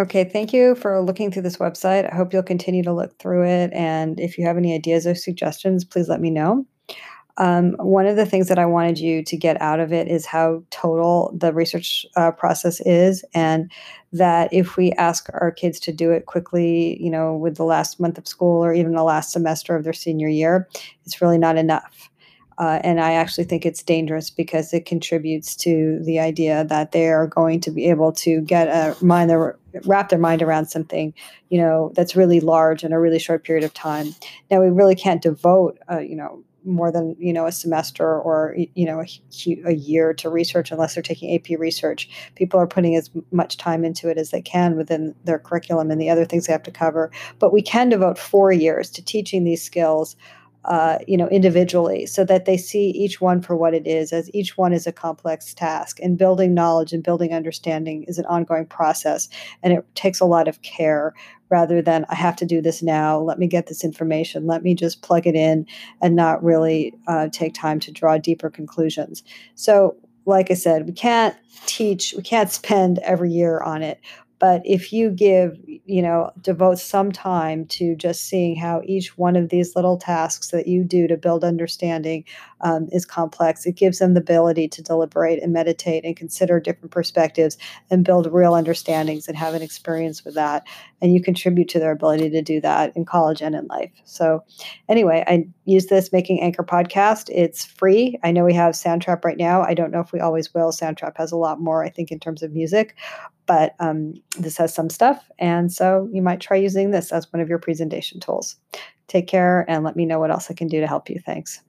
Okay, thank you for looking through this website. I hope you'll continue to look through it. And if you have any ideas or suggestions, please let me know. Um, one of the things that I wanted you to get out of it is how total the research uh, process is, and that if we ask our kids to do it quickly, you know, with the last month of school or even the last semester of their senior year, it's really not enough. Uh, and I actually think it's dangerous because it contributes to the idea that they are going to be able to get a mind their wrap their mind around something, you know, that's really large in a really short period of time. Now we really can't devote, uh, you know, more than you know a semester or you know a, a, year to research unless they're taking ap research people are putting as much time into it as they can within their curriculum and the other things they have to cover but we can devote four years to teaching these skills uh, you know, individually, so that they see each one for what it is, as each one is a complex task. And building knowledge and building understanding is an ongoing process, and it takes a lot of care rather than I have to do this now. Let me get this information. Let me just plug it in, and not really uh, take time to draw deeper conclusions. So, like I said, we can't teach, we can't spend every year on it, but if you give, you know, devote some time to just seeing how each one of these little tasks that you do to build understanding um, is complex, it gives them the ability to deliberate and meditate and consider different perspectives and build real understandings and have an experience with that. And you contribute to their ability to do that in college and in life. So, anyway, I use this Making Anchor podcast. It's free. I know we have Soundtrap right now. I don't know if we always will. Soundtrap has a lot more, I think, in terms of music, but um, this has some stuff. And so you might try using this as one of your presentation tools. Take care and let me know what else I can do to help you. Thanks.